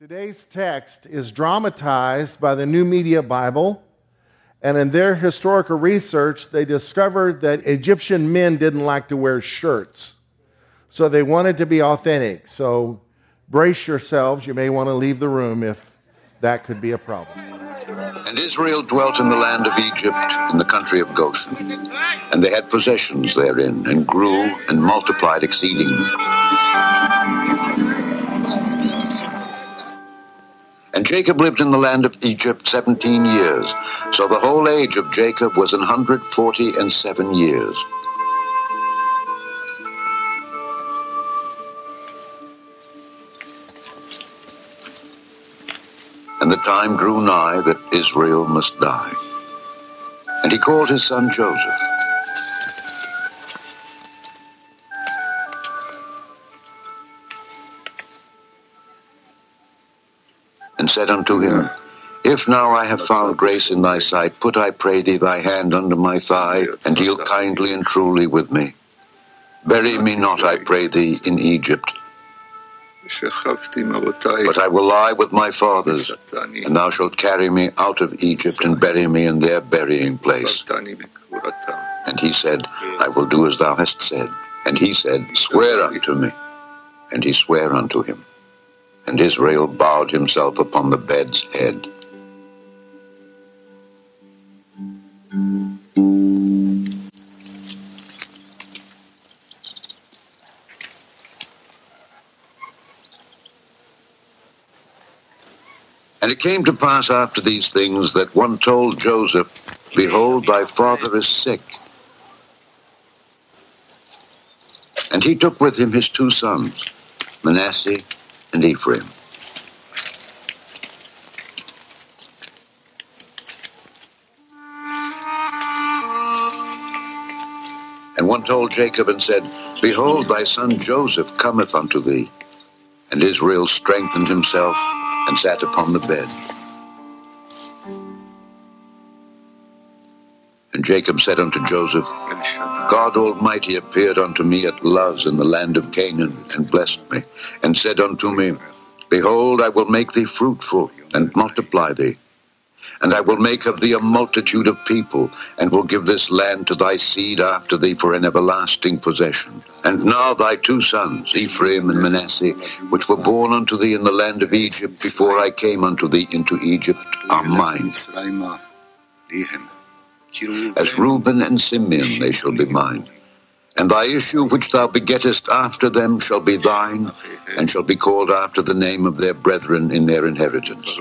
Today's text is dramatized by the New Media Bible, and in their historical research, they discovered that Egyptian men didn't like to wear shirts. So they wanted to be authentic. So brace yourselves. You may want to leave the room if that could be a problem. And Israel dwelt in the land of Egypt, in the country of Goshen. And they had possessions therein, and grew and multiplied exceedingly. And Jacob lived in the land of Egypt seventeen years. So the whole age of Jacob was an hundred forty and seven years. And the time drew nigh that Israel must die. And he called his son Joseph. And said unto him, If now I have found grace in thy sight, put I pray thee thy hand under my thigh, and deal kindly and truly with me. Bury me not, I pray thee, in Egypt, but I will lie with my fathers, and thou shalt carry me out of Egypt and bury me in their burying place. And he said, I will do as thou hast said. And he said, Swear unto me. And he sware unto him. And Israel bowed himself upon the bed's head. And it came to pass after these things that one told Joseph, Behold, thy father is sick. And he took with him his two sons, Manasseh and Ephraim. And one told Jacob and said, Behold, thy son Joseph cometh unto thee. And Israel strengthened himself and sat upon the bed. And Jacob said unto Joseph, God Almighty appeared unto me at Luz in the land of Canaan, and blessed me, and said unto me, Behold, I will make thee fruitful, and multiply thee. And I will make of thee a multitude of people, and will give this land to thy seed after thee for an everlasting possession. And now thy two sons, Ephraim and Manasseh, which were born unto thee in the land of Egypt before I came unto thee into Egypt, are mine. As Reuben and Simeon they shall be mine. And thy issue which thou begettest after them shall be thine, and shall be called after the name of their brethren in their inheritance.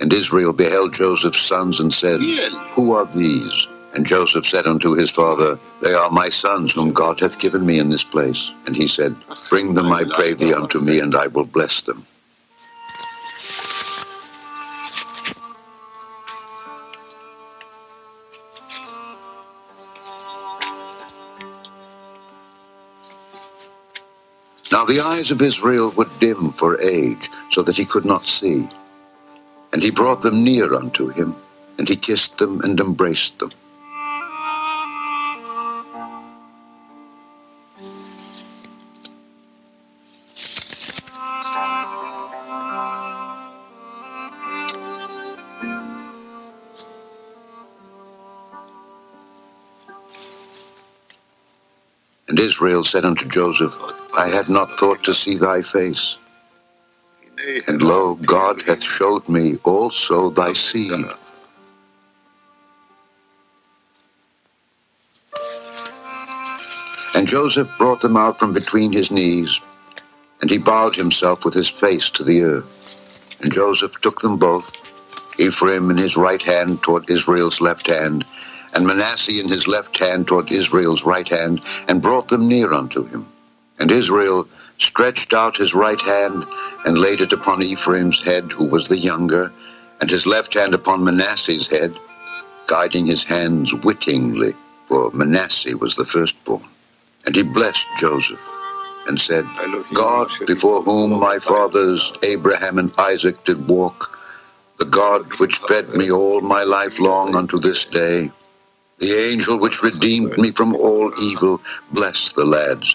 And Israel beheld Joseph's sons and said, Who are these? And Joseph said unto his father, They are my sons whom God hath given me in this place. And he said, Bring them, I pray thee, unto me, and I will bless them. Now the eyes of Israel were dim for age, so that he could not see. And he brought them near unto him, and he kissed them and embraced them. Israel said unto Joseph, I had not thought to see thy face. And lo, God hath showed me also thy seed. And Joseph brought them out from between his knees, and he bowed himself with his face to the earth. And Joseph took them both, Ephraim in his right hand toward Israel's left hand, and Manasseh in his left hand toward Israel's right hand, and brought them near unto him. And Israel stretched out his right hand and laid it upon Ephraim's head, who was the younger, and his left hand upon Manasseh's head, guiding his hands wittingly, for Manasseh was the firstborn. And he blessed Joseph and said, God, before whom my fathers Abraham and Isaac did walk, the God which fed me all my life long unto this day, the angel which redeemed me from all evil, bless the lads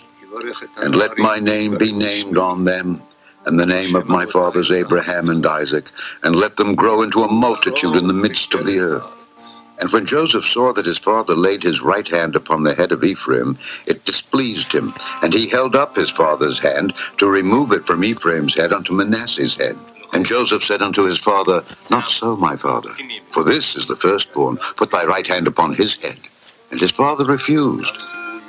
and let my name be named on them, and the name of my fathers Abraham and Isaac, and let them grow into a multitude in the midst of the earth. And when Joseph saw that his father laid his right hand upon the head of Ephraim, it displeased him, and he held up his father's hand to remove it from Ephraim's head unto Manasseh's head. And Joseph said unto his father, Not so, my father, for this is the firstborn. Put thy right hand upon his head. And his father refused,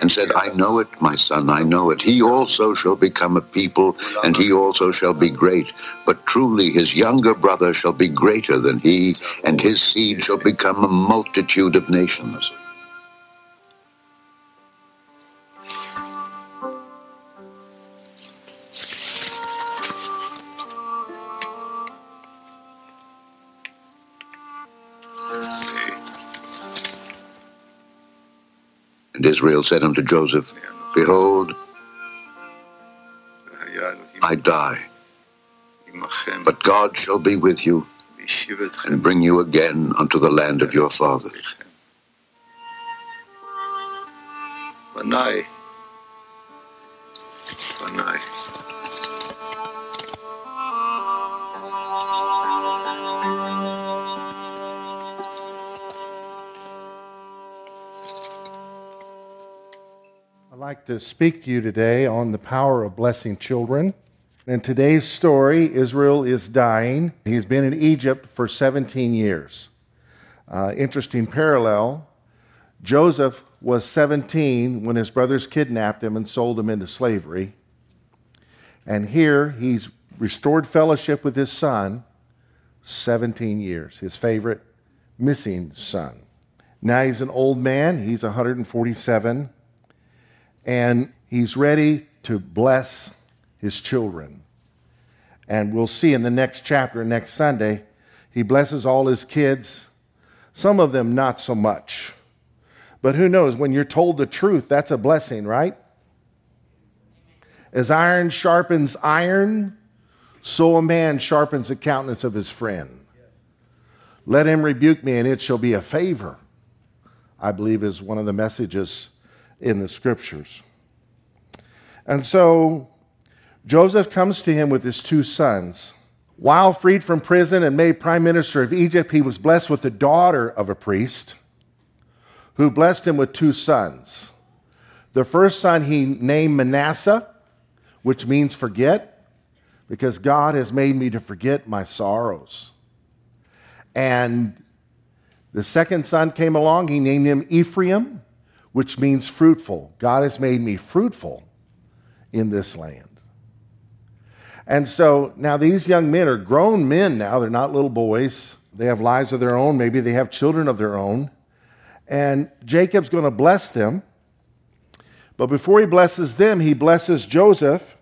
and said, I know it, my son, I know it. He also shall become a people, and he also shall be great. But truly his younger brother shall be greater than he, and his seed shall become a multitude of nations. And Israel said unto Joseph, Behold, I die, but God shall be with you and bring you again unto the land of your father. To speak to you today on the power of blessing children. In today's story, Israel is dying. He's been in Egypt for 17 years. Uh, interesting parallel. Joseph was 17 when his brothers kidnapped him and sold him into slavery. And here he's restored fellowship with his son 17 years, his favorite missing son. Now he's an old man, he's 147 and he's ready to bless his children. And we'll see in the next chapter, next Sunday, he blesses all his kids, some of them not so much. But who knows, when you're told the truth, that's a blessing, right? As iron sharpens iron, so a man sharpens the countenance of his friend. Let him rebuke me, and it shall be a favor, I believe is one of the messages in the scriptures. And so Joseph comes to him with his two sons. While freed from prison and made prime minister of Egypt, he was blessed with the daughter of a priest who blessed him with two sons. The first son he named Manasseh, which means forget, because God has made me to forget my sorrows. And the second son came along, he named him Ephraim, which means fruitful. God has made me fruitful in this land. And so now these young men are grown men now. They're not little boys. They have lives of their own. Maybe they have children of their own. And Jacob's going to bless them. But before he blesses them, he blesses Joseph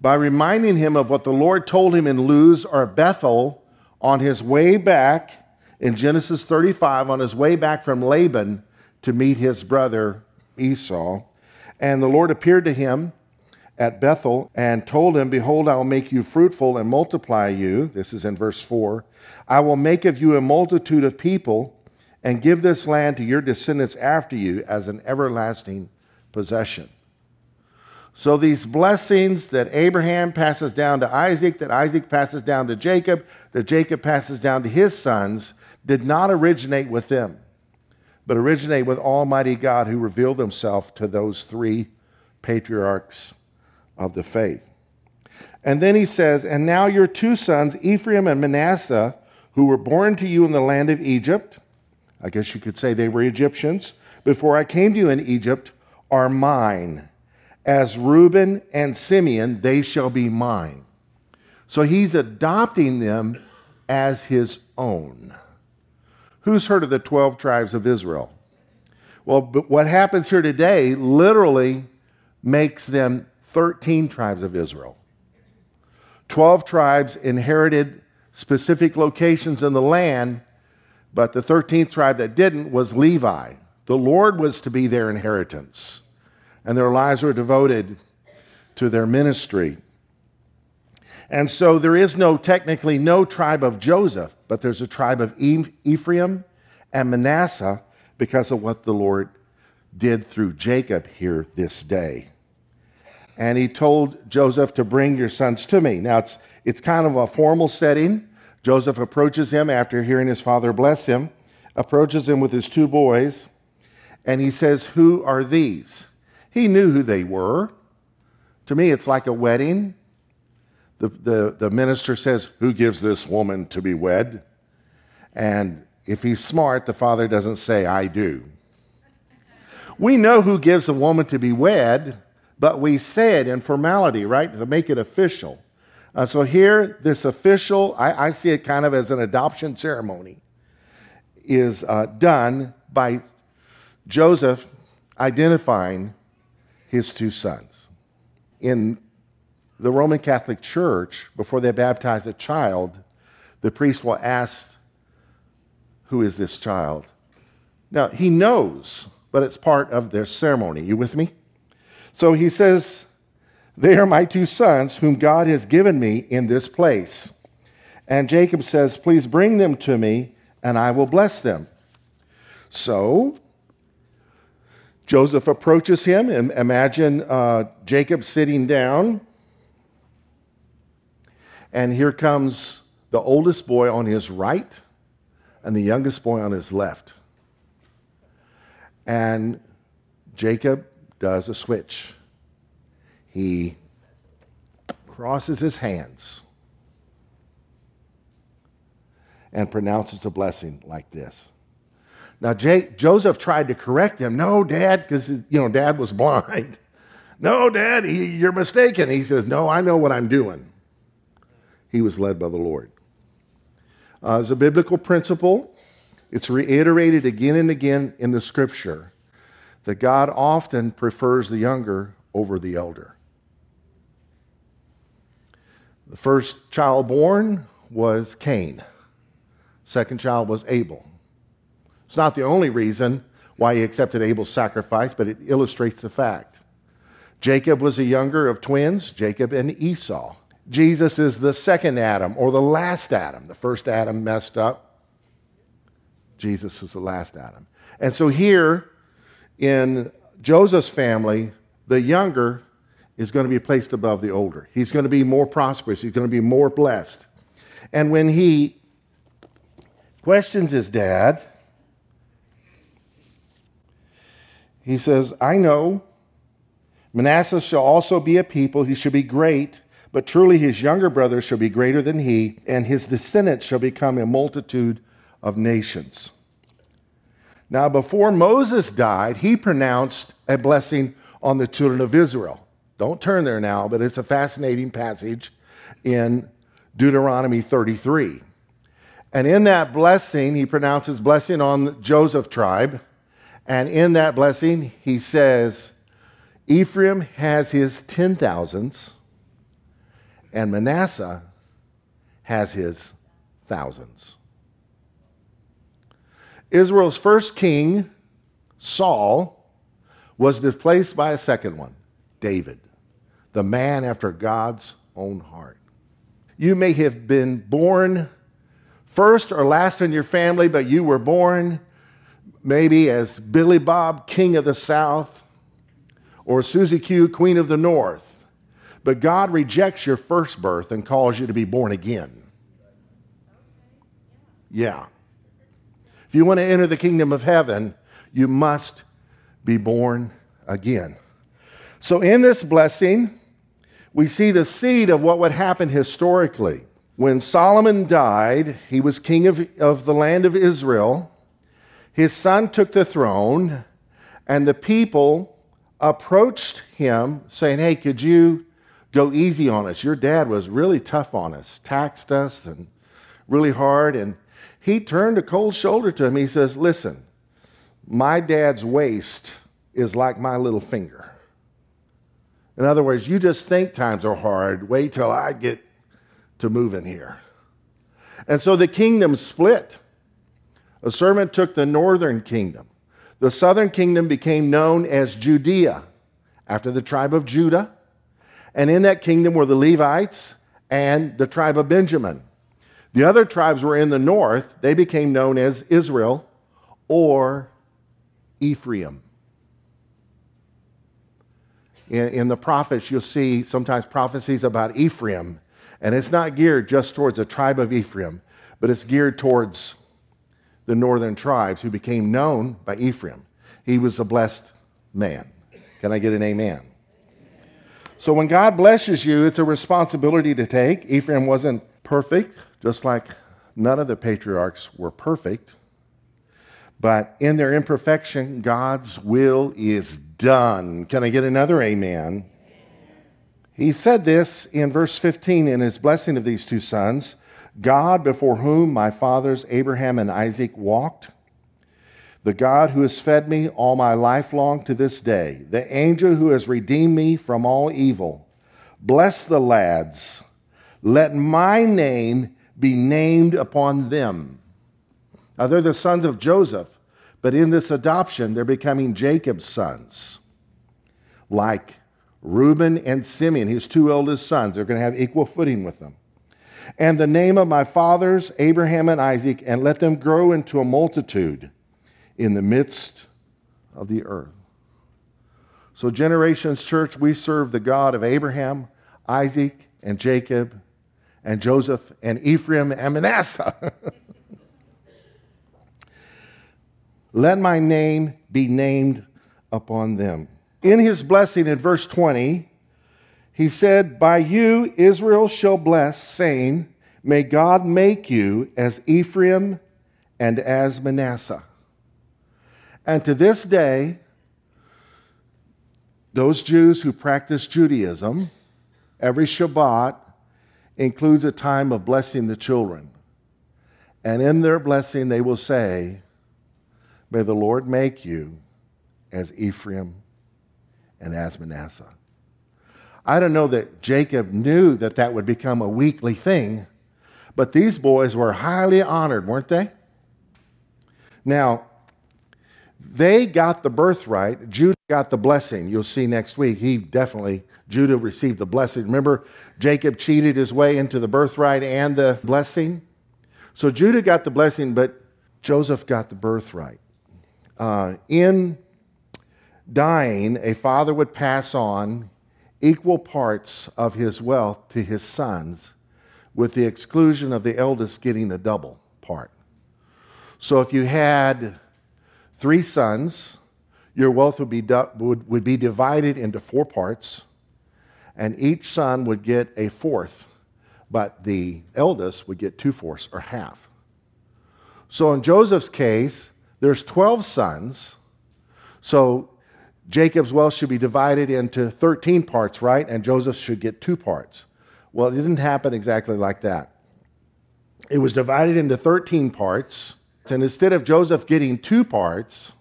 by reminding him of what the Lord told him in Luz or Bethel on his way back in Genesis 35, on his way back from Laban to meet his brother Esau. And the Lord appeared to him at Bethel and told him, Behold, I will make you fruitful and multiply you. This is in verse 4. I will make of you a multitude of people and give this land to your descendants after you as an everlasting possession. So, these blessings that Abraham passes down to Isaac, that Isaac passes down to Jacob, that Jacob passes down to his sons, did not originate with them, but originate with Almighty God who revealed himself to those three patriarchs of the faith. And then he says, And now your two sons, Ephraim and Manasseh, who were born to you in the land of Egypt, I guess you could say they were Egyptians, before I came to you in Egypt, are mine. As Reuben and Simeon, they shall be mine. So he's adopting them as his own. Who's heard of the 12 tribes of Israel? Well, but what happens here today literally makes them 13 tribes of Israel. 12 tribes inherited specific locations in the land, but the 13th tribe that didn't was Levi. The Lord was to be their inheritance, and their lives were devoted to their ministry. And so there is no, technically, no tribe of Joseph, but there's a tribe of Ephraim and Manasseh because of what the Lord did through Jacob here this day. and he told Joseph to bring your sons to me. Now, it's, it's kind of a formal setting. Joseph approaches him after hearing his father bless him, approaches him with his two boys, and he says, Who are these? He knew who they were. To me, it's like a wedding. The, the, the minister says, Who gives this woman to be wed? And if he's smart, the father doesn't say, I do. We know who gives a woman to be wed but we say it in formality, right, to make it official. Uh, so here, this official, I, I, see it kind of as an adoption ceremony, is uh, done by Joseph identifying his two sons. In the Roman Catholic Church, before they baptize a child, the priest will ask, Who is this child? Now, he knows, but it's part of their ceremony. You with me? So he says, They are my two sons, whom God has given me in this place. And Jacob says, Please bring them to me, and I will bless them. So Joseph approaches him, imagine uh, Jacob sitting down. And here comes the oldest boy on his right and the youngest boy on his left. And Jacob does a switch. He crosses his hands and pronounces a blessing like this. Now, Jake, Joseph tried to correct him. No, Dad, because you know Dad was blind. No, Dad, he, you're mistaken. He says, No, I know what I'm doing. He was led by the Lord. Uh, as a biblical principle, it's reiterated again and again in the Scripture that God often prefers the younger over the elder. The first child born was Cain. Second child was Abel. It's not the only reason why he accepted Abel's sacrifice, but it illustrates the fact. Jacob was the younger of twins, Jacob and Esau. Jesus is the second Adam or the last Adam. The first Adam messed up. Jesus is the last Adam. And so here, in Joseph's family, the younger is going to be placed above the older. He's going to be more prosperous. He's going to be more blessed. And when he questions his dad, he says, I know Manasseh shall also be a people, he shall be great, but truly his younger brother shall be greater than he, and his descendants shall become a multitude of nations. Now, before Moses died, he pronounced a blessing on the children of Israel. Don't turn there now, but it's a fascinating passage in Deuteronomy 33. And in that blessing, he pronounces blessing on the Joseph tribe. And in that blessing, he says, Ephraim has his ten thousands, and Manasseh has his thousands. Israel's first king, Saul, was displaced by a second one, David, the man after God's own heart. You may have been born first or last in your family, but you were born maybe as Billy Bob, King of the South, or Susie Q, Queen of the North. But God rejects your first birth and calls you to be born again. Yeah. If you want to enter the kingdom of heaven, you must be born again. So, in this blessing, we see the seed of what would happen historically. When Solomon died, he was king of, of the land of Israel. His son took the throne, and the people approached him saying, Hey, could you go easy on us? Your dad was really tough on us, taxed us, and really hard. And he turned a cold shoulder to him. He says, Listen, my dad's waist is like my little finger. In other words, you just think times are hard. Wait till I get to moving here. And so the kingdom split. A servant took the northern kingdom. The southern kingdom became known as Judea after the tribe of Judah. And in that kingdom were the Levites and the tribe of Benjamin. The other tribes were in the north. They became known as Israel or Ephraim. in, in the prophets, you'll see sometimes prophecies about Ephraim, and it's not geared just towards the tribe of Ephraim, but it's geared towards the northern tribes who became known by Ephraim. He was a blessed man. Can I get an amen? So when God blesses you, it's a responsibility to take. Ephraim wasn't perfect, just like none of the patriarchs were perfect. But in their imperfection, God's will is done. Can I get another amen? He said this in verse 15 in his blessing of these two sons God before whom my fathers Abraham and Isaac walked, the God who has fed me all my life long to this day, the angel who has redeemed me from all evil. Bless the lads. Let my name be named upon them. Now, they're the sons of Joseph, but in this adoption, they're becoming Jacob's sons. Like Reuben and Simeon, his two eldest sons, they're going to have equal footing with them. And the name of my fathers, Abraham and Isaac, and let them grow into a multitude in the midst of the earth. So, Generations Church, we serve the God of Abraham, Isaac, and Jacob, and Joseph, and Ephraim, and Manasseh. Let my name be named upon them. In his blessing in verse 20, he said, By you Israel shall bless, saying, May God make you as Ephraim and as Manasseh. And to this day, those Jews who practice Judaism, every Shabbat includes a time of blessing the children. And in their blessing, they will say, May the Lord make you as Ephraim and as Manasseh. I don't know that Jacob knew that that would become a weekly thing, but these boys were highly honored, weren't they? Now, they got the birthright. Judah got the blessing. You'll see next week. He definitely, Judah received the blessing. Remember, Jacob cheated his way into the birthright and the blessing? So Judah got the blessing, but Joseph got the birthright. Uh, in dying, a father would pass on equal parts of his wealth to his sons, with the exclusion of the eldest getting the double part. So if you had three sons, your wealth would be, would, would be divided into four parts, and each son would get a fourth, but the eldest would get two fourths or half. So in Joseph's case, there's 12 sons. So Jacob's wealth should be divided into 13 parts, right? And Joseph should get two parts. Well, it didn't happen exactly like that. It was divided into 13 parts. And instead of Joseph getting two parts,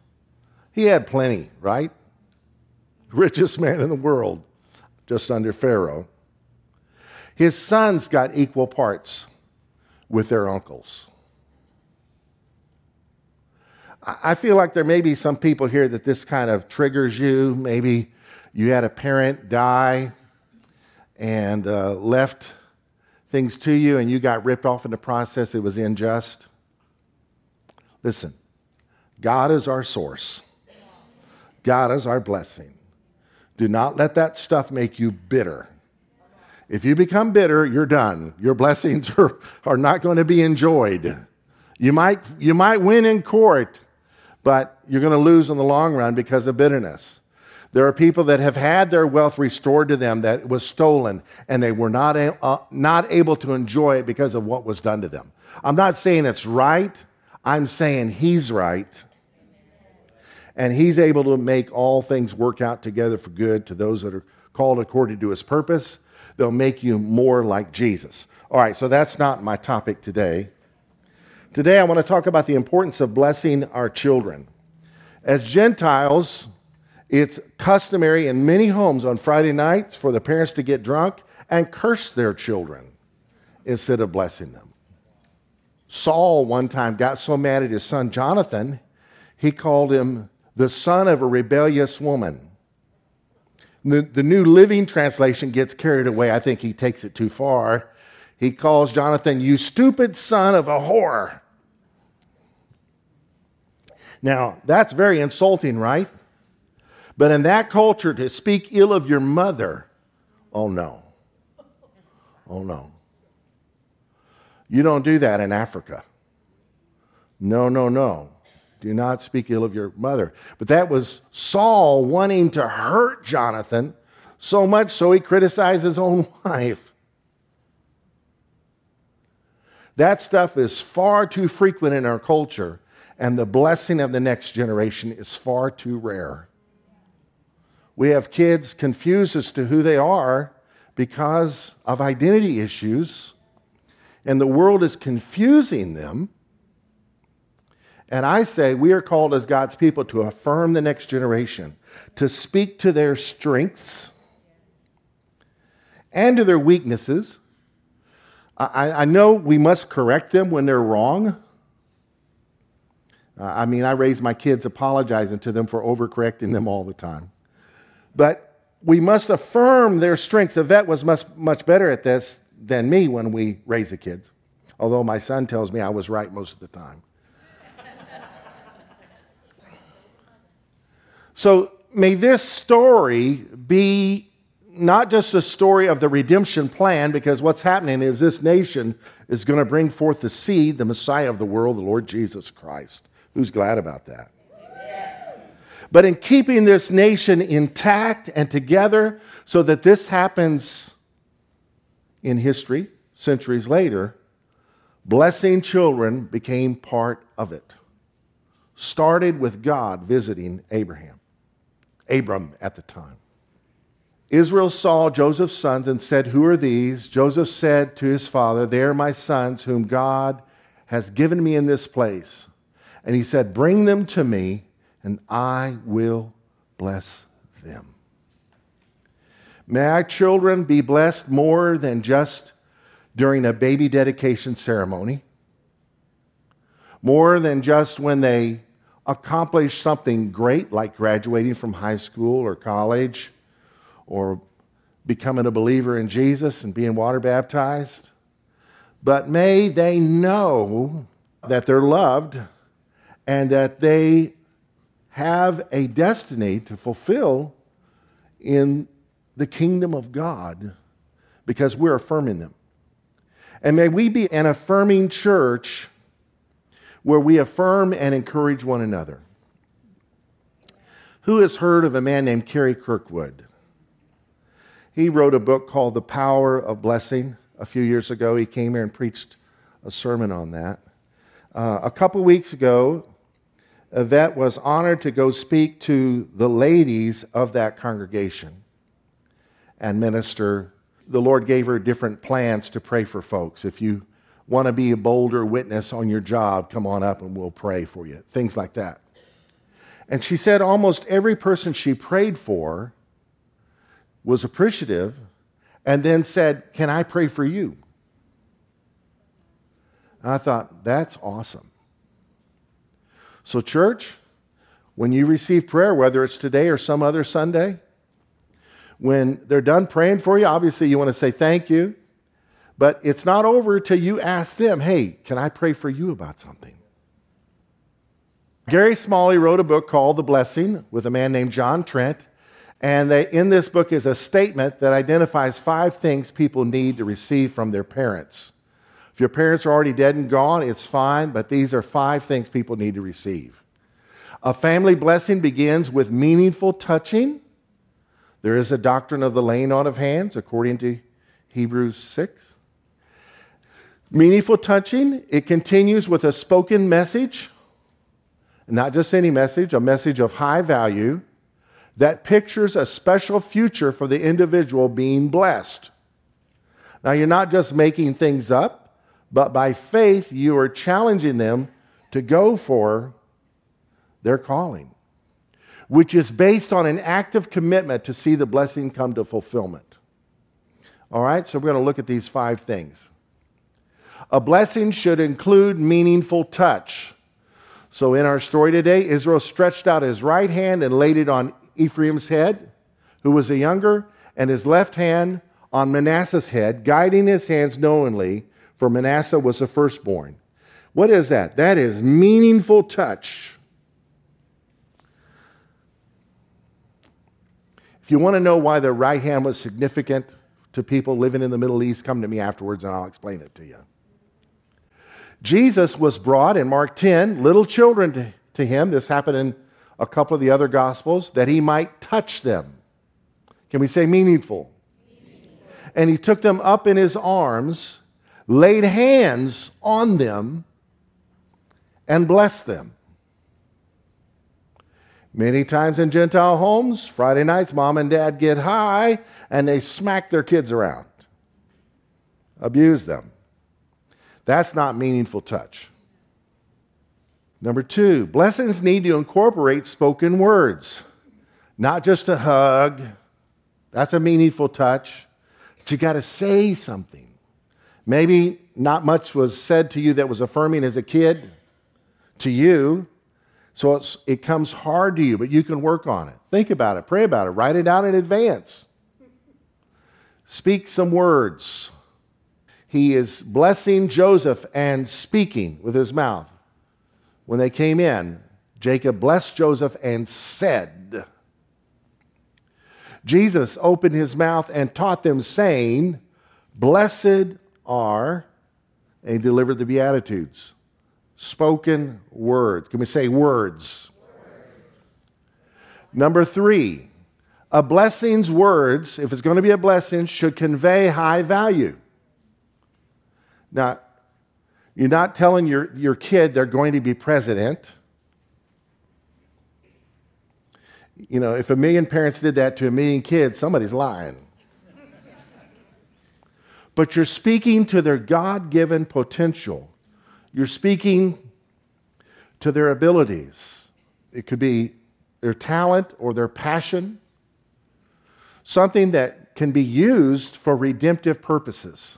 he had plenty, right? Richest man in the world, just under Pharaoh. His sons got equal parts with their uncles. I feel like there may be some people here that this kind of triggers you. Maybe you had a parent die and uh, left things to you and you got ripped off in the process. It was unjust. Listen, God is our source, God is our blessing. Do not let that stuff make you bitter. If you become bitter, you're done. Your blessings are, are not going to be enjoyed. You might, you might win in court, but you're going to lose in the long run because of bitterness. There are people that have had their wealth restored to them that was stolen, and they were not, a, uh, not able to enjoy it because of what was done to them. I'm not saying it's right, I'm saying He's right. And He's able to make all things work out together for good to those that are called according to His purpose. They'll make you more like Jesus. All right, so that's not my topic today. Today, I want to talk about the importance of blessing our children. As Gentiles, it's customary in many homes on Friday nights for the parents to get drunk and curse their children instead of blessing them. Saul, one time, got so mad at his son Jonathan, he called him the son of a rebellious woman. The, the New Living Translation gets carried away. I think he takes it too far he calls Jonathan, You stupid son of a whore. Now, that's very insulting, right? But in that culture, to speak ill of your mother, oh no. Oh no. You don't do that in Africa. No, no, no. Do not speak ill of your mother. But that was Saul wanting to hurt Jonathan so much so he criticized his own wife. That stuff is far too frequent in our culture, and the blessing of the next generation is far too rare. We have kids confused as to who they are because of identity issues, and the world is confusing them. And I say we are called as God's people to affirm the next generation, to speak to their strengths and to their weaknesses. I, I know we must correct them when they're wrong. Uh, I mean, I raise my kids apologizing to them for overcorrecting them all the time. But we must affirm their strengths. Yvette was much, much better at this than me when we raise the kids, although my son tells me I was right most of the time. so may this story be not just a story of the redemption plan, because what's happening is this nation is going to bring forth the seed, the Messiah of the world, the Lord Jesus Christ. Who's glad about that? But in keeping this nation intact and together so that this happens in history, centuries later, blessing children became part of it. Started with God visiting Abraham, Abram at the time. Israel saw Joseph's sons and said, Who are these? Joseph said to his father, They are my sons, whom God has given me in this place. And he said, Bring them to me and I will bless them. May our children be blessed more than just during a baby dedication ceremony, more than just when they accomplish something great like graduating from high school or college or becoming a believer in Jesus and being water baptized. But may they know that they're loved and that they have a destiny to fulfill in the kingdom of God because we're affirming them. And may we be an affirming church where we affirm and encourage one another. Who has heard of a man named Kerry Kirkwood? He wrote a book called The Power of Blessing a few years ago. He came here and preached a sermon on that. Uh, a couple weeks ago, Yvette was honored to go speak to the ladies of that congregation and minister. The Lord gave her different plans to pray for folks. If you want to be a bolder witness on your job, come on up and we'll pray for you. Things like that. And she said almost every person she prayed for was appreciative and then said, Can I pray for you? And I thought, That's awesome. So, church, when you receive prayer, whether it's today or some other Sunday, when they're done praying for you, obviously you want to say thank you, but it's not over till you ask them, hey, can I pray for you about something? Gary Smalley wrote a book called The Blessing with a man named John Trent. And they, in this book is a statement that identifies five things people need to receive from their parents. If your parents are already dead and gone, it's fine, but these are five things people need to receive. A family blessing begins with meaningful touching. There is a doctrine of the laying on of hands, according to Hebrews 6. Meaningful touching, it continues with a spoken message, not just any message, a message of high value that pictures a special future for the individual being blessed. Now, you're not just making things up, but by faith, you are challenging them to go for their calling, which is based on an active commitment to see the blessing come to fulfillment. All right, so we're going to look at these five things. A blessing should include meaningful touch. So in our story today, Israel stretched out his right hand and laid it on Ephraim's head, who was a younger, and his left hand on Manasseh's head, guiding his hands knowingly for Manasseh was the firstborn. What is that? That is meaningful touch. If you want to know why the right hand was significant to people living in the Middle East, come to me afterwards and I'll explain it to you. Jesus was brought in Mark 10, little children to, him. This happened in a couple of the other Gospels, that he might touch them. Can we say meaningful? And he took them up in his arms, laid hands on them, and blessed them. Many times in Gentile homes, Friday nights, mom and dad get high and they smack their kids around, abuse them. That's not meaningful touch. Number two, blessings need to incorporate spoken words, not just a hug. That's a meaningful touch. But you got to say something. Maybe not much was said to you that was affirming as a kid to you. So it comes hard to you, but you can work on it. Think about it, pray about it, write it out in advance. Speak some words he is blessing Joseph and speaking with his mouth. When they came in, Jacob blessed Joseph and said, Jesus opened his mouth and taught them, saying, Blessed are, and delivered the Beatitudes. Spoken words. Can we say words? words? Number three, a blessing's words, if it's going to be a blessing, should convey high value. Now, you're not telling your, your kid they're going to be president. You know, if a million parents did that to a million kids, somebody's lying. but you're speaking to their God given potential. You're speaking to their abilities. It could be their talent or their passion, something that can be used for redemptive purposes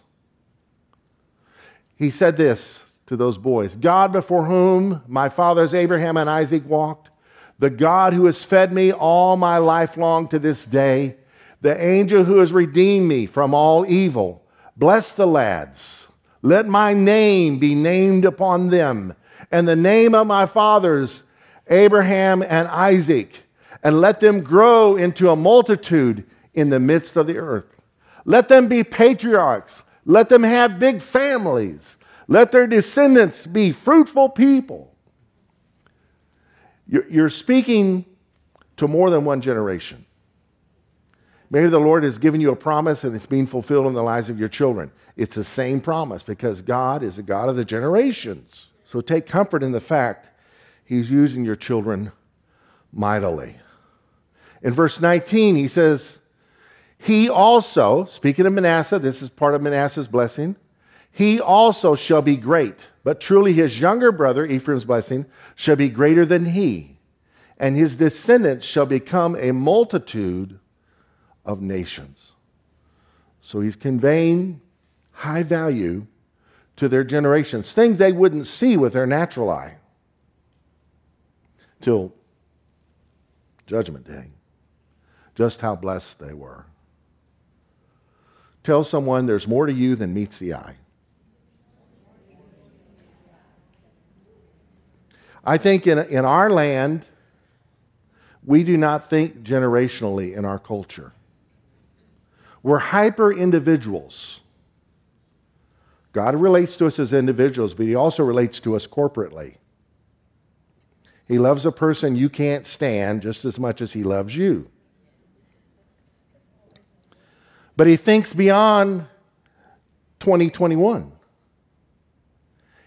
he said this to those boys God before whom my fathers Abraham and Isaac walked, the God who has fed me all my life long to this day, the angel who has redeemed me from all evil. Bless the lads. Let my name be named upon them, and the name of my fathers, Abraham and Isaac, and let them grow into a multitude in the midst of the earth. Let them be patriarchs let them have big families. Let their descendants be fruitful people. You're speaking to more than one generation. Maybe the Lord has given you a promise and it's being fulfilled in the lives of your children. It's the same promise because God is the God of the generations. So take comfort in the fact He's using your children mightily. In verse 19, he says, he also, speaking of Manasseh, this is part of Manasseh's blessing, he also shall be great, but truly his younger brother, Ephraim's blessing, shall be greater than he, and his descendants shall become a multitude of nations. So he's conveying high value to their generations, things they wouldn't see with their natural eye till Judgment Day, just how blessed they were. Tell someone there's more to you than meets the eye. I think in, in our land, we do not think generationally in our culture. We're hyper individuals. God relates to us as individuals, but He also relates to us corporately. He loves a person you can't stand just as much as He loves you. But he thinks beyond 2021.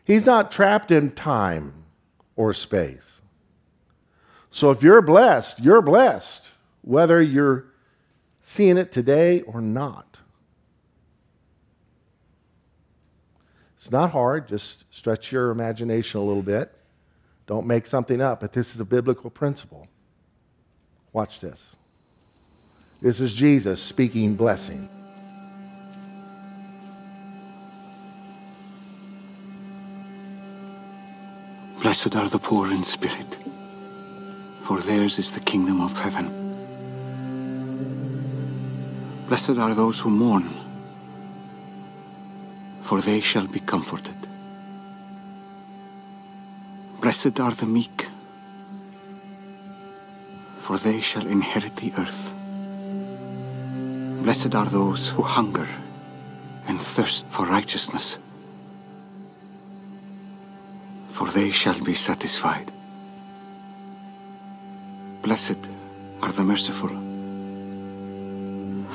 He's not trapped in time or space. So if you're blessed, you're blessed, whether you're seeing it today or not. It's not hard, just stretch your imagination a little bit. Don't make something up, but this is a biblical principle. Watch this. This is Jesus speaking blessing. Blessed are the poor in spirit, for theirs is the kingdom of heaven. Blessed are those who mourn, for they shall be comforted. Blessed are the meek, for they shall inherit the earth. Blessed are those who hunger and thirst for righteousness, for they shall be satisfied. Blessed are the merciful,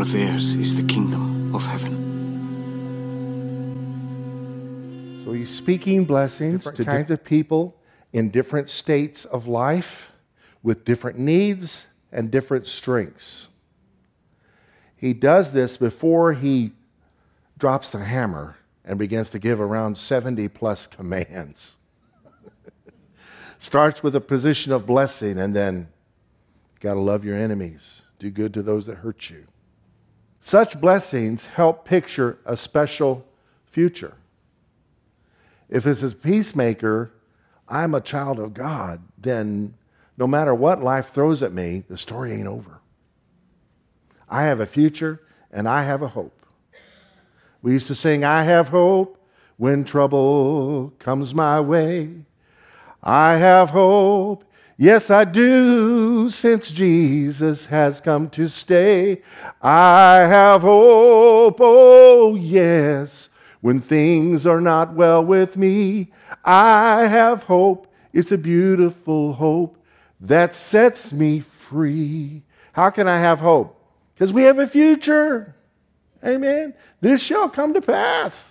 for theirs is the kingdom of heaven. So he's speaking blessings to kinds of people in different states of life with different needs and different strengths. He does this before he drops the hammer and begins to give around 70 plus commands. Starts with a position of blessing and then got to love your enemies, do good to those that hurt you. Such blessings help picture a special future. If it's a peacemaker, I'm a child of God, then no matter what life throws at me, the story ain't over. I have a future and I have a hope. We used to sing, I have hope when trouble comes my way. I have hope, yes, I do, since Jesus has come to stay. I have hope, oh, yes, when things are not well with me. I have hope, it's a beautiful hope that sets me free. How can I have hope? Because we have a future. Amen. This shall come to pass.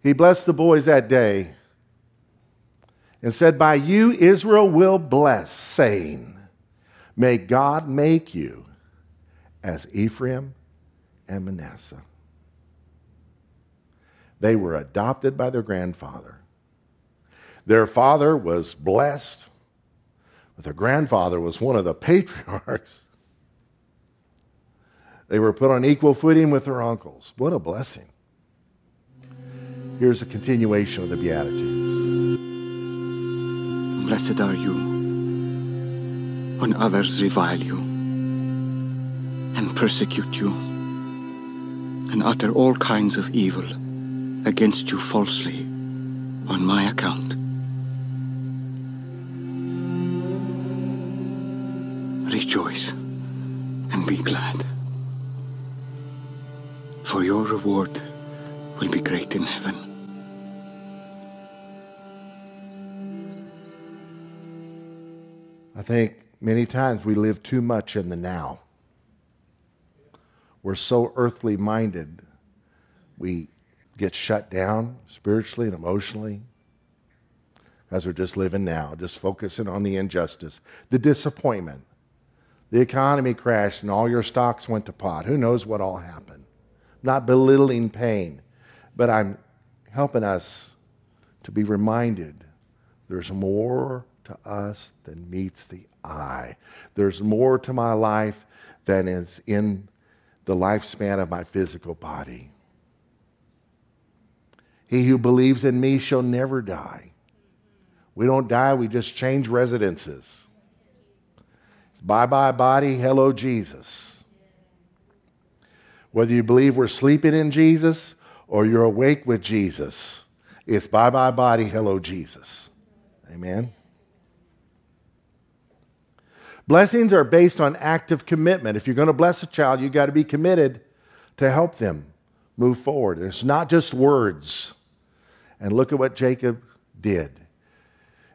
He blessed the boys that day and said, By you Israel will bless, saying, May God make you as Ephraim and Manasseh. They were adopted by their grandfather. Their father was blessed, but their grandfather was one of the patriarchs. They were put on equal footing with their uncles. What a blessing. Here's a continuation of the Beatitudes. Blessed are you when others revile you and persecute you and utter all kinds of evil against you falsely on my account. Rejoice and be glad, for your reward will be great in heaven. I think many times we live too much in the now. We're so earthly minded, we get shut down spiritually and emotionally as we're just living now, just focusing on the injustice, the disappointment, the economy crashed and all your stocks went to pot. Who knows what all happened? Not belittling pain, but I'm helping us to be reminded there's more to us than meets the eye. There's more to my life than is in the lifespan of my physical body. He who believes in me shall never die. We don't die, we just change residences. Bye bye, body. Hello, Jesus. Whether you believe we're sleeping in Jesus or you're awake with Jesus, it's bye bye, body. Hello, Jesus. Amen. Blessings are based on active commitment. If you're going to bless a child, you've got to be committed to help them move forward. It's not just words. And look at what Jacob did.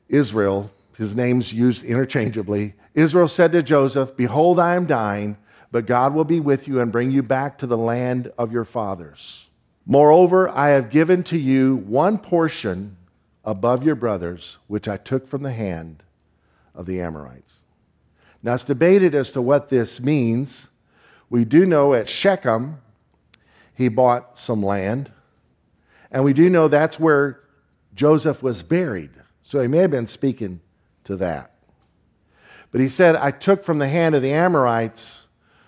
Israel, his name's used interchangeably, Israel said to Joseph, Behold, I am dying, but God will be with you and bring you back to the land of your fathers. Moreover, I have given to you one portion above your brothers, which I took from the hand of the Amorites. Now, it's debated as to what this means. We do know at Shechem, he bought some land, and we do know that's where Joseph was buried. So he may have been speaking to that. But he said, I took from the hand of the Amorites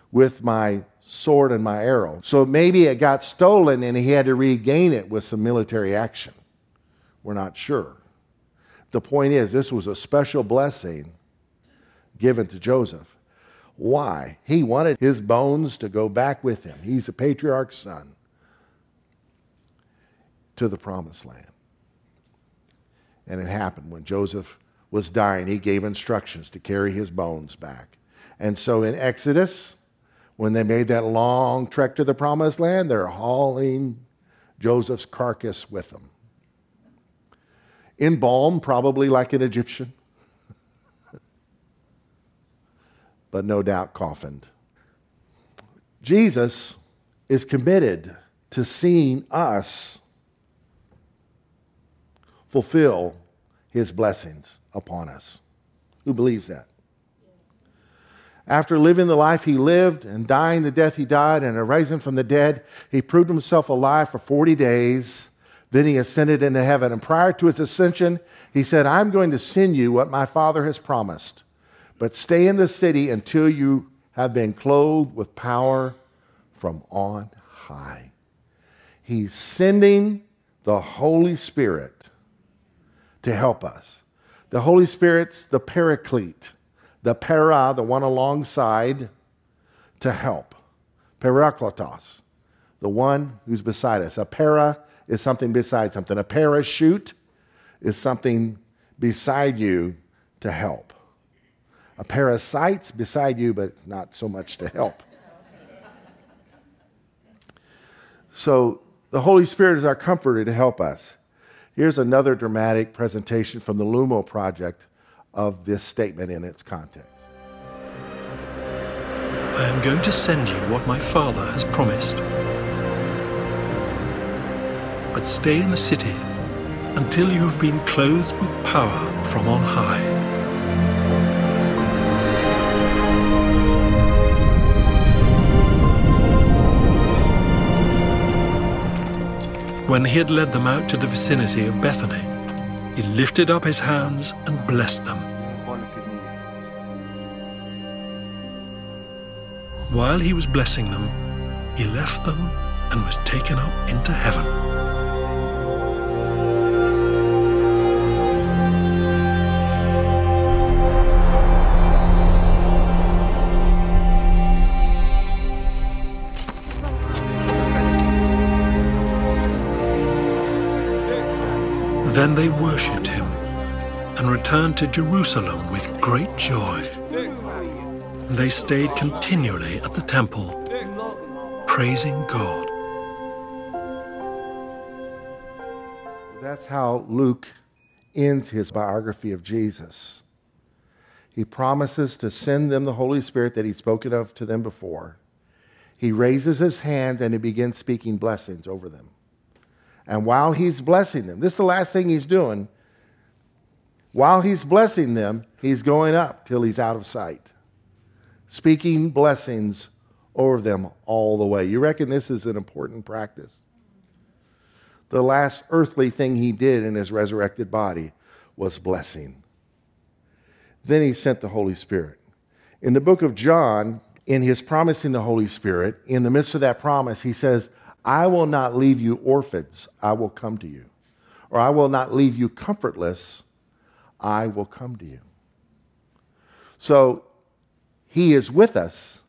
with my sword and my arrow. So maybe it got stolen and he had to regain it with some military action. We're not sure. The point is, this was a special blessing given to Joseph. Why? He wanted his bones to go back with him. He's a patriarch's son to the promised land. And it happened when Joseph was dying, he gave instructions to carry his bones back. And so in Exodus, when they made that long trek to the promised land, they're hauling Joseph's carcass with them. Embalmed, probably like an Egyptian, but no doubt coffined. Jesus is committed to seeing us fulfill his blessings upon us. Who believes that? After living the life he lived and dying the death he died and arising from the dead, he proved himself alive for 40 days. Then he ascended into heaven. And prior to his ascension, he said, I'm going to send you what my Father has promised, but stay in the city until you have been clothed with power from on high. He's sending the Holy Spirit to help us. The Holy Spirit's the paraclete, the para, the one alongside, to help. Parakletos, the one who's beside us. A para is something beside something. A parachute is something beside you to help. A parasite's beside you, but not so much to help. So the Holy Spirit is our comforter to help us. Here's another dramatic presentation from the Lumo Project of this statement in its context. I am going to send you what my Father has promised. But stay in the city until you have been clothed with power from on high. When he had led them out to the vicinity of Bethany, he lifted up his hands and blessed them. While he was blessing them, he left them and was taken up into heaven. Then they worshipped him and returned to Jerusalem with great joy. They stayed continually at the temple, praising God. That's how Luke ends his biography of Jesus. He promises to send them the Holy Spirit that he's spoken of to them before. He raises his hand and he begins speaking blessings over them. And while he's blessing them, this is the last thing he's doing. While he's blessing them, he's going up till he's out of sight, speaking blessings over them all the way. You reckon this is an important practice? The last earthly thing he did in his resurrected body was blessing. Then he sent the Holy Spirit. In the book of John, in his promising the Holy Spirit, in the midst of that promise, he says, I will not leave you orphans, I will come to you. Or I will not leave you comfortless, I will come to you. So he is with us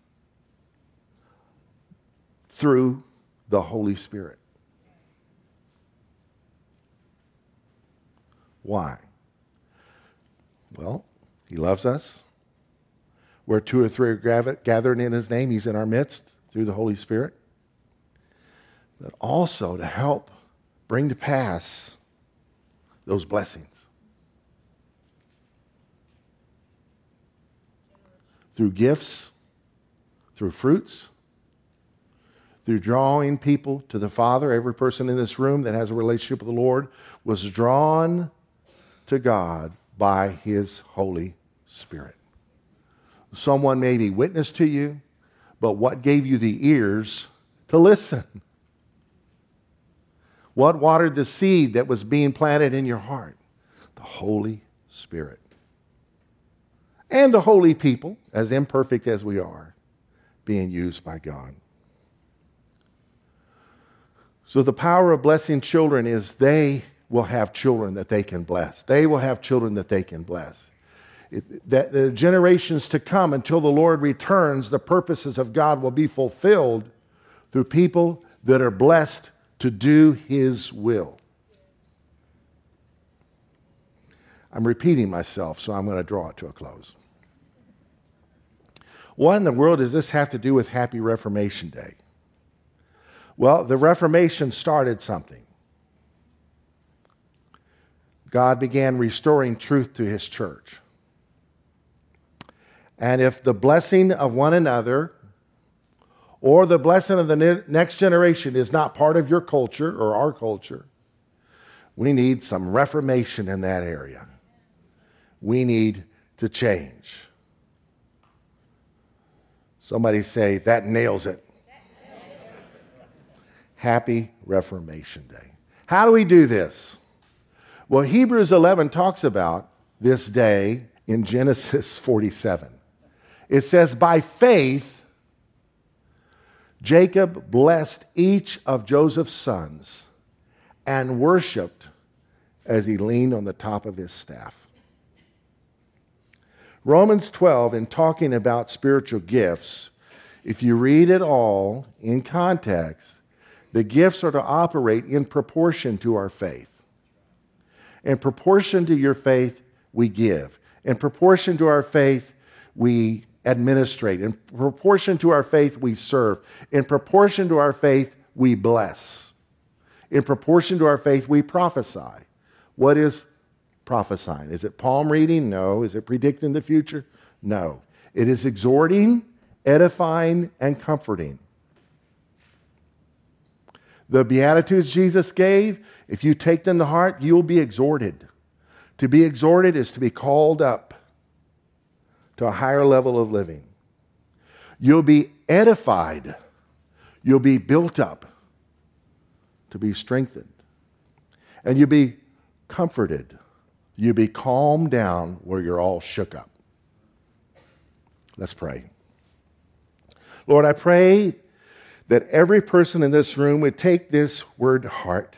through the Holy Spirit. Why? Well, he loves us. Where two or three are gathered in his name, he's in our midst through the Holy Spirit but also to help bring to pass those blessings. Through gifts, through fruits, through drawing people to the Father. Every person in this room that has a relationship with the Lord was drawn to God by His Holy Spirit. Someone maybe witnessed to you, but what gave you the ears to listen? What watered the seed that was being planted in your heart? The Holy Spirit. and the holy people, as imperfect as we are, being used by God. So, the power of blessing children is they will have children that they can bless. They will have children that they can bless. It, that the generations to come until the Lord returns, the purposes of God will be fulfilled through people that are blessed to do His will. I'm repeating myself, so I'm going to draw it to a close. What in the world does this have to do with Happy Reformation Day? Well, the Reformation started something. God began restoring truth to his church. And if the blessing of one another or the blessing of the next generation is not part of your culture or our culture, we need some reformation in that area. We need to change. Somebody say, that nails it. Happy Reformation Day. How do we do this? Well, Hebrews 11 talks about this day in Genesis 47. It says, By faith, Jacob blessed each of Joseph's sons and worshiped as he leaned on the top of his staff. Romans 12, in talking about spiritual gifts, if you read it all in context, the gifts are to operate in proportion to our faith. In proportion to your faith, we give. In proportion to our faith, we administrate. In proportion to our faith, we serve. In proportion to our faith, we bless. In proportion to our faith, we prophesy. What is prophesying? Is it palm reading? No. Is it predicting the future? No. It is exhorting, edifying, and comforting. The Beatitudes Jesus gave, if you take them to heart, you'll be exhorted. To be exhorted is to be called up to a higher level of living. You'll be edified. You'll be built up to be strengthened. And you'll be comforted. You'll be calmed down where you're all shook up. Let's pray. Lord, I pray that every person in this room would take this word to heart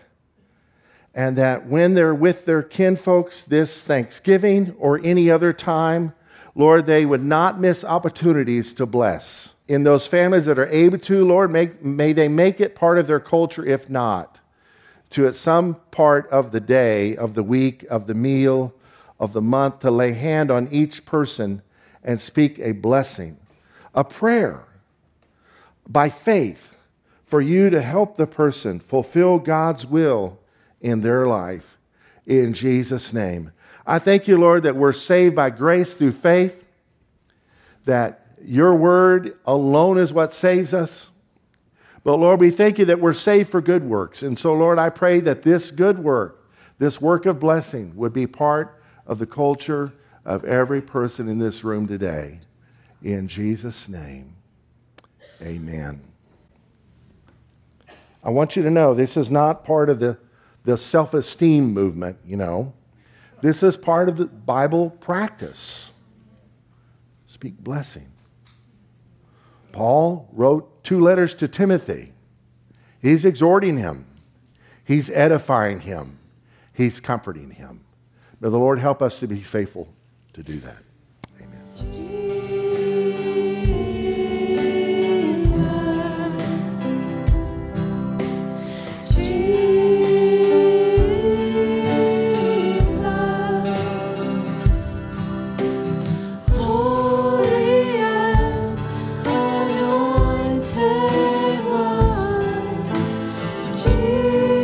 and that when they're with their kinfolks this Thanksgiving or any other time, Lord, they would not miss opportunities to bless. In those families that are able to, Lord, make, may they make it part of their culture, if not, to at some part of the day, of the week, of the meal, of the month, to lay hand on each person and speak a blessing, a prayer by faith for you to help the person fulfill God's will in their life. In Jesus' name. I thank you, Lord, that we're saved by grace through faith, that your word alone is what saves us. But Lord, we thank you that we're saved for good works. And so, Lord, I pray that this good work, this work of blessing, would be part of the culture of every person in this room today. In Jesus' name, amen. I want you to know this is not part of the, the self esteem movement, you know. This is part of the Bible practice. Speak blessing. Paul wrote two letters to Timothy. He's exhorting him, he's edifying him, he's comforting him. May the Lord help us to be faithful to do that. Like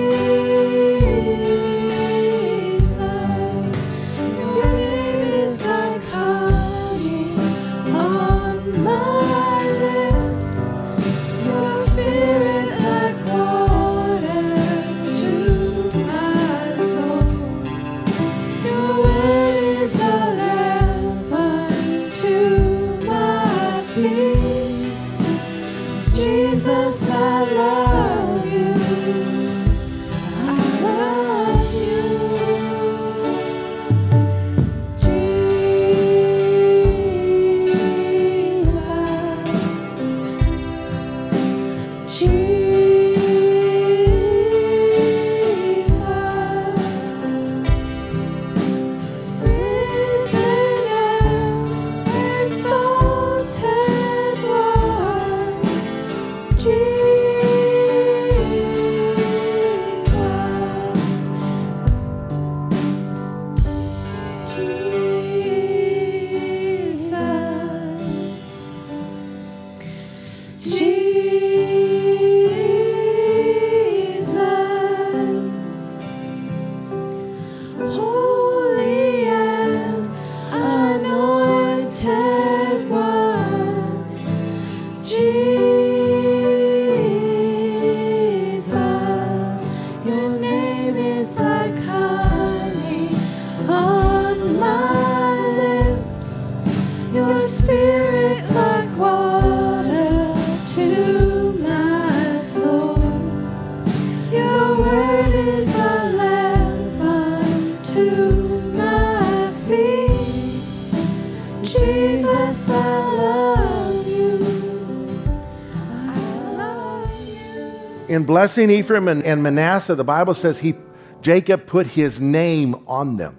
blessing Ephraim and, and Manasseh, the Bible says he, Jacob put his name on them.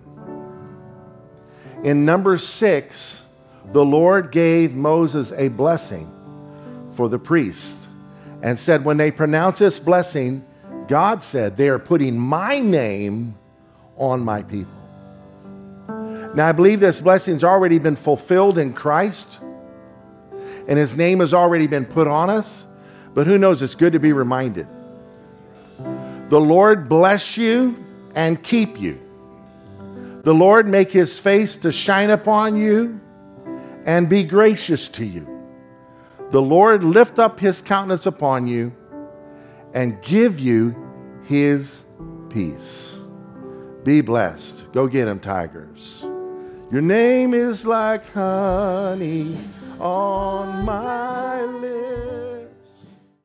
In number six, the Lord gave Moses a blessing for the priests and said, When they pronounce this blessing, God said, They are putting my name on my people. Now, I believe this blessing's already been fulfilled in Christ, and his name has already been put on us. But who knows? It's good to be reminded. The Lord bless you and keep you. The Lord make his face to shine upon you and be gracious to you. The Lord lift up his countenance upon you and give you his peace. Be blessed. Go get him, Tigers. Your name is like honey on my